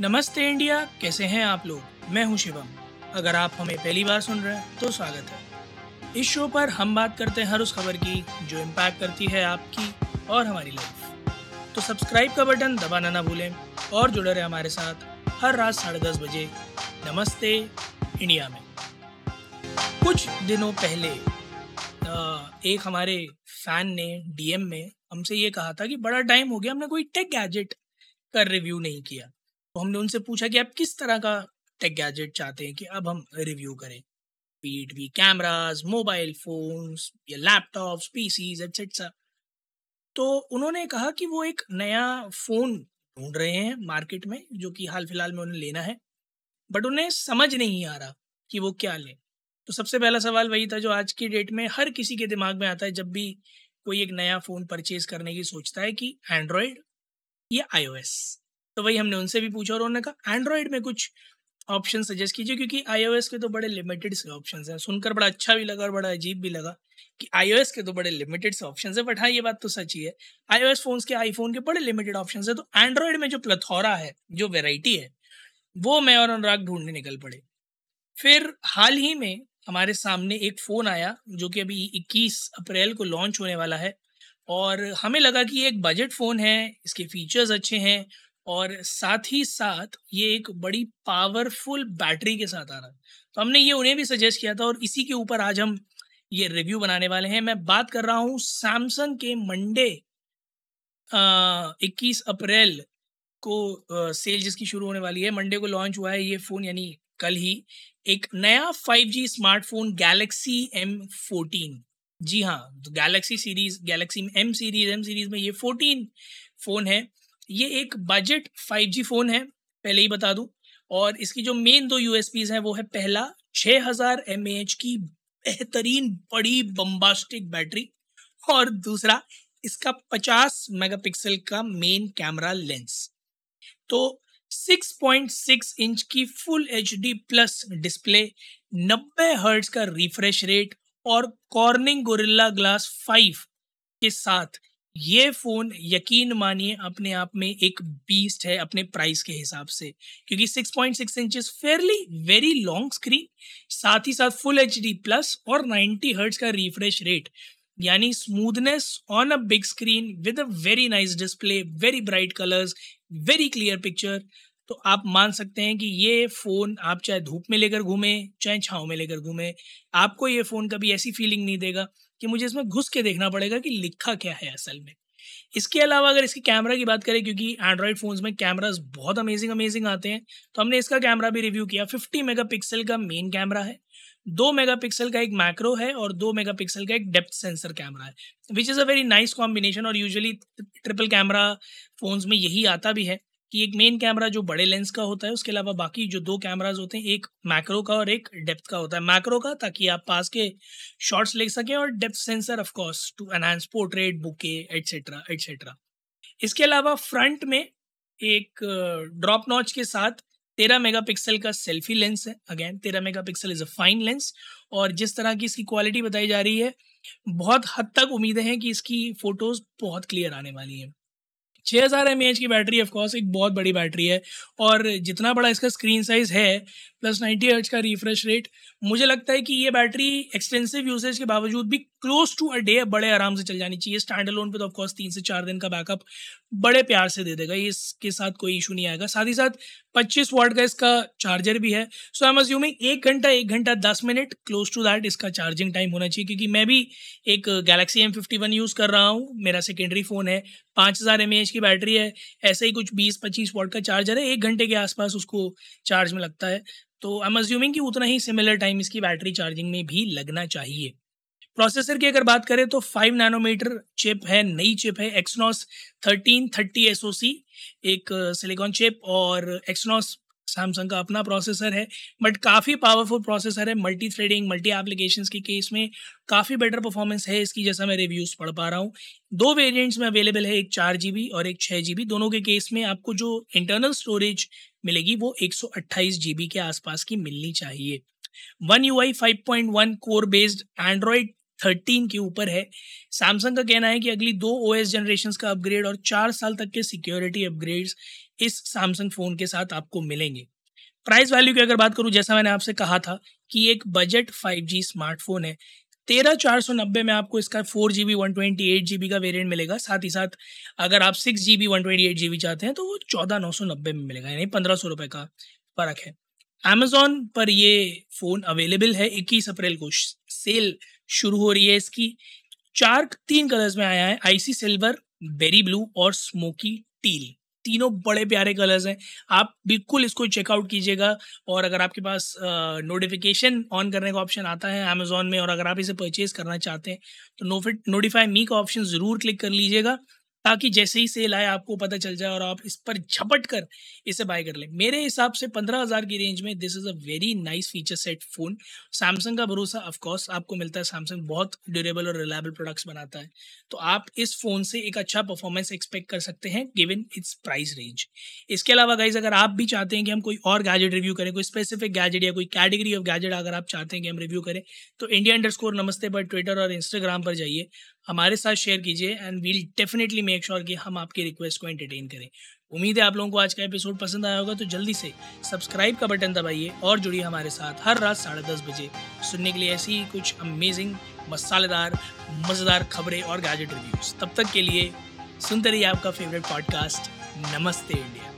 नमस्ते इंडिया, कैसे हैं आप लोग? मैं हूँ शिवम। अगर आप हमें पहली बार सुन रहे हैं तो स्वागत है। इस शो पर हम बात करते हैं हर उस खबर की, जो इम्पैक्ट करती है आपकी और हमारी लाइफ तो सब्सक्राइब का बटन दबाना ना भूलें और जुड़े रहे हमारे साथ हर रात साढ़े दस बजे नमस्ते इंडिया में। कुछ दिनों पहले एक हमारे फ़ैन ने डीएम में हमसे ये कहा था कि बड़ा टाइम हो गया, हमने कोई टेक गैजेट का रिव्यू नहीं किया। तो हमने उनसे पूछा कि आप किस तरह का टेक गैजेट चाहते हैं कि अब हम रिव्यू करें? पीट भी कैमराज मोबाइल फोन्स या लैपटॉप्स पीसीज एटसेट्रा तो उन्होंने कहा कि वो एक नया फ़ोन ढूंढ रहे हैं मार्केट में, जो कि हाल फ़िलहाल में उन्हें लेना है। बट उन्हें समझ नहीं आ रहा कि वो क्या लें। तो सबसे पहला सवाल वही था जो आज की डेट में हर किसी के दिमाग में आता है जब भी कोई एक नया फ़ोन परचेज करने की सोचता है कि एंड्रॉयड या आईओएस तो वही हमने उनसे भी पूछा और उन्होंने कहा एंड्रॉयड में कुछ ऑप्शन सजेस्ट कीजिए, क्योंकि आईओएस के तो बड़े लिमिटेड से ऑप्शन हैं। सुनकर बड़ा अच्छा भी लगा और बड़ा अजीब भी लगा कि आईओएस के तो बड़े लिमिटेड से ऑप्शन है बट हाँ ये बात तो सच ही है। आई फ़ोन के आईफोन के बड़े लिमिटेड ऑप्शन है तो एंड्रॉयड में जो प्लथौरा है, जो वेराइटी है, वो मैं और अनुराग ढूँढने निकल पड़े। फिर हाल ही में हमारे सामने एक फ़ोन आया, जो कि अभी 21 अप्रैल को लॉन्च होने वाला है, और हमें लगा कि ये एक बजट फ़ोन है, इसके फीचर्स अच्छे हैं और साथ ही साथ ये एक बड़ी पावरफुल बैटरी के साथ आ रहा है। तो हमने ये उन्हें भी सजेस्ट किया था और इसी के ऊपर आज हम ये रिव्यू बनाने वाले हैं। मैं बात कर रहा हूँ सैमसंग के मंडे इक्कीस अप्रैल को सेल जिसकी शुरू होने वाली है। मंडे को लॉन्च हुआ है ये फ़ोन यानी कल ही एक नया 5G smartphone Galaxy M fourteen G हाँ तो Galaxy series Galaxy M series M series में ये फोर्टीन फ़ोन है। ये एक बजट 5G फ़ोन है, पहले ही बता दूँ। और इसकी जो मेन दो यू हैं, वो है पहला 6000 हज़ार की बेहतरीन, बड़ी बम्बास्टिक बैटरी और दूसरा इसका 50 मेगापिक्सल का मेन कैमरा लेंस तो 6.6 इंच की full HD plus display 90 hertz का रिफ्रेश रेट और कॉर्निंग गोरिल्ला ग्लास 5 के साथ ये फ़ोन यकीन मानिए अपने आप में एक बीस्ट है अपने प्राइस के हिसाब से। क्योंकि 6.6 point inches fairly very long screen साथ ही साथ फुल एचडी प्लस और 90 हर्ट्ज का रिफ्रेश रेट यानी smoothness on a big screen with a very nice display very bright colours very clear picture तो आप मान सकते हैं कि ये फ़ोन आप चाहे धूप में लेकर घूमें, चाहे छाँव में लेकर घूमें, आपको ये फ़ोन कभी ऐसी फीलिंग नहीं देगा। कि मुझे इसमें घुस के देखना पड़ेगा कि लिखा क्या है असल में। इसके अलावा अगर इसकी कैमरा की बात करें, क्योंकि एंड्रॉयड फ़ोन्स में कैमराज बहुत अमेजिंग अमेजिंग आते हैं तो हमने इसका कैमरा भी रिव्यू किया। 50 मेगापिक्सल का मेन कैमरा है, दो मेगापिक्सल का एक मैक्रो है और दो मेगापिक्सल का एक डेप्थ सेंसर कैमरा है which is a very nice combination और यूजुअली ट्रिपल कैमरा फ़ोन्स में यही आता भी है। कि एक मेन कैमरा जो बड़े लेंस का होता है, उसके अलावा बाकी जो दो कैमराज होते हैं, एक मैक्रो का और एक डेप्थ का होता है। मैक्रो का ताकि आप पास के शॉट्स ले सकें और depth sensor of course to enhance portrait bokeh etcetera etcetera इसके अलावा फ्रंट में एक ड्रॉप नॉच के साथ तेरह मेगापिक्सल का सेल्फी लेंस है। अगेन तेरह megapixel is a fine lens और जिस तरह की इसकी क्वालिटी बताई जा रही है, बहुत हद तक उम्मीदें हैं कि इसकी फ़ोटोज़ बहुत क्लियर आने वाली हैं। छः हज़ार एम एच की बैटरी ऑफकोर्स एक बहुत बड़ी बैटरी है। और जितना बड़ा इसका स्क्रीन साइज़ है प्लस नाइन्टी एच का रिफ्रेश रेट मुझे लगता है कि ये बैटरी एक्सटेंसिव यूसेज के बावजूद भी क्लोज टू अ डे बड़े आराम से चल जानी चाहिए। स्टैंड लोन पे तो ऑफकोर्स तीन से चार दिन का बैकअप बड़े प्यार से दे देगा इसके साथ कोई इशू नहीं आएगा। साथ ही साथ पच्चीस वाट का इसका चार्जर भी है। सो आई एम अज्यूमिंग एक घंटा एक घंटा दस मिनट क्लोज टू दैट इसका चार्जिंग टाइम होना चाहिए, क्योंकि मैं भी एक Galaxy M fifty one use कर रहा हूँ, मेरा सेकेंडरी फ़ोन है। पाँच हज़ार एम की बैटरी है, ऐसे ही कुछ बीस, पच्चीस वाट का चार्जर है, एक घंटे के आसपास उसको चार्ज में लगता है। तो आई एम अज्यूमिंग कि उतना ही सिमिलर टाइम इसकी बैटरी चार्जिंग में भी लगना चाहिए। प्रोसेसर की अगर बात करें तो फाइव नैनोमीटर चिप है, नई चिप है एक्सनॉस थर्टीन थर्टी एस एक सिलिकॉन चिप और एक्सनॉस सैमसंग का अपना प्रोसेसर है बट काफ़ी पावरफुल प्रोसेसर है मल्टी थ्रेडिंग मल्टी एप्लीकेशन के केस में काफ़ी बेटर परफॉर्मेंस है, इसकी जैसा मैं रिव्यूज़ पढ़ पा रहा हूँ। दो वेरिएंट्स में अवेलेबल है, एक चार जी और एक छः जी दोनों के केस में आपको जो इंटरनल स्टोरेज मिलेगी वो एक सौ के आसपास की मिलनी चाहिए। One U I five point one core based Android thirteen के ऊपर है। सैमसंग का कहना है कि अगली दो ओ एस जनरेशन का अपग्रेड और चार साल तक के सिक्योरिटी अपग्रेड्स इस सैमसंग फ़ोन के साथ आपको मिलेंगे। प्राइस वैल्यू की अगर बात करूँ, जैसा मैंने आपसे कहा था कि एक बजट 5G स्मार्टफ़ोन है। तेरह चार सौ नब्बे में आपको इसका four G B one twenty eight G B का वेरियंट मिलेगा। साथ ही साथ अगर आप six G B one twenty eight G B चाहते हैं तो वो चौदह नौ सौ नब्बे में मिलेगा, यानी पंद्रह सौ रुपये का फ़र्क है। अमेजोन पर ये फ़ोन अवेलेबल है। इक्कीस अप्रैल को सेल शुरू हो रही है इसकी। चार तीन कलर्स में आया है, आईसी सिल्वर, बेरी ब्लू और स्मोकी टील। तीनों बड़े प्यारे कलर्स हैं। आप बिल्कुल इसको चेकआउट कीजिएगा और अगर आपके पास नोटिफिकेशन ऑन करने का ऑप्शन आता है अमेजोन में और अगर आप इसे परचेज़ करना चाहते हैं तो नोफिट नोटिफाई मी का ऑप्शन ज़रूर क्लिक कर लीजिएगा। ताकि जैसे ही सेल आए, आपको पता चल जाए और आप इस पर झपट कर इसे बाय कर लें। मेरे हिसाब से पंद्रह हज़ार की रेंज में this is a very nice feature set phone Samsung का भरोसा ऑफकोर्स आपको मिलता है। सैमसंग बहुत ड्यूरेबल और रिलायबल प्रोडक्ट्स बनाता है। तो आप इस फ़ोन से एक अच्छा परफॉर्मेंस एक्सपेक्ट कर सकते हैं गिवन इट्स प्राइस रेंज इसके अलावा गाइज़ अगर आप भी चाहते हैं कि हम कोई और गैजेट रिव्यू करें, कोई स्पेसिफिक गैजेट या कोई कैटेगरी ऑफ़ गैजेट अगर आप चाहते हैं कि हम रिव्यू करें तो इंडिया अंडर नमस्ते पर ट्विटर और इंस्टाग्राम पर जाइए। हमारे साथ शेयर कीजिए and we'll definitely make sure कि हम आपकी रिक्वेस्ट को एंटरटेन करें। उम्मीद है आप लोगों को आज का एपिसोड पसंद आया होगा तो जल्दी से सब्सक्राइब का बटन दबाइए और जुड़िए हमारे साथ हर रात साढ़े दस बजे। सुनने के लिए ऐसी ही कुछ अमेजिंग मसालेदार, मज़ेदार खबरें और गैजेट रिव्यूज़ तब तक के लिए सुनते रहिए आपका फेवरेट पॉडकास्ट नमस्ते इंडिया।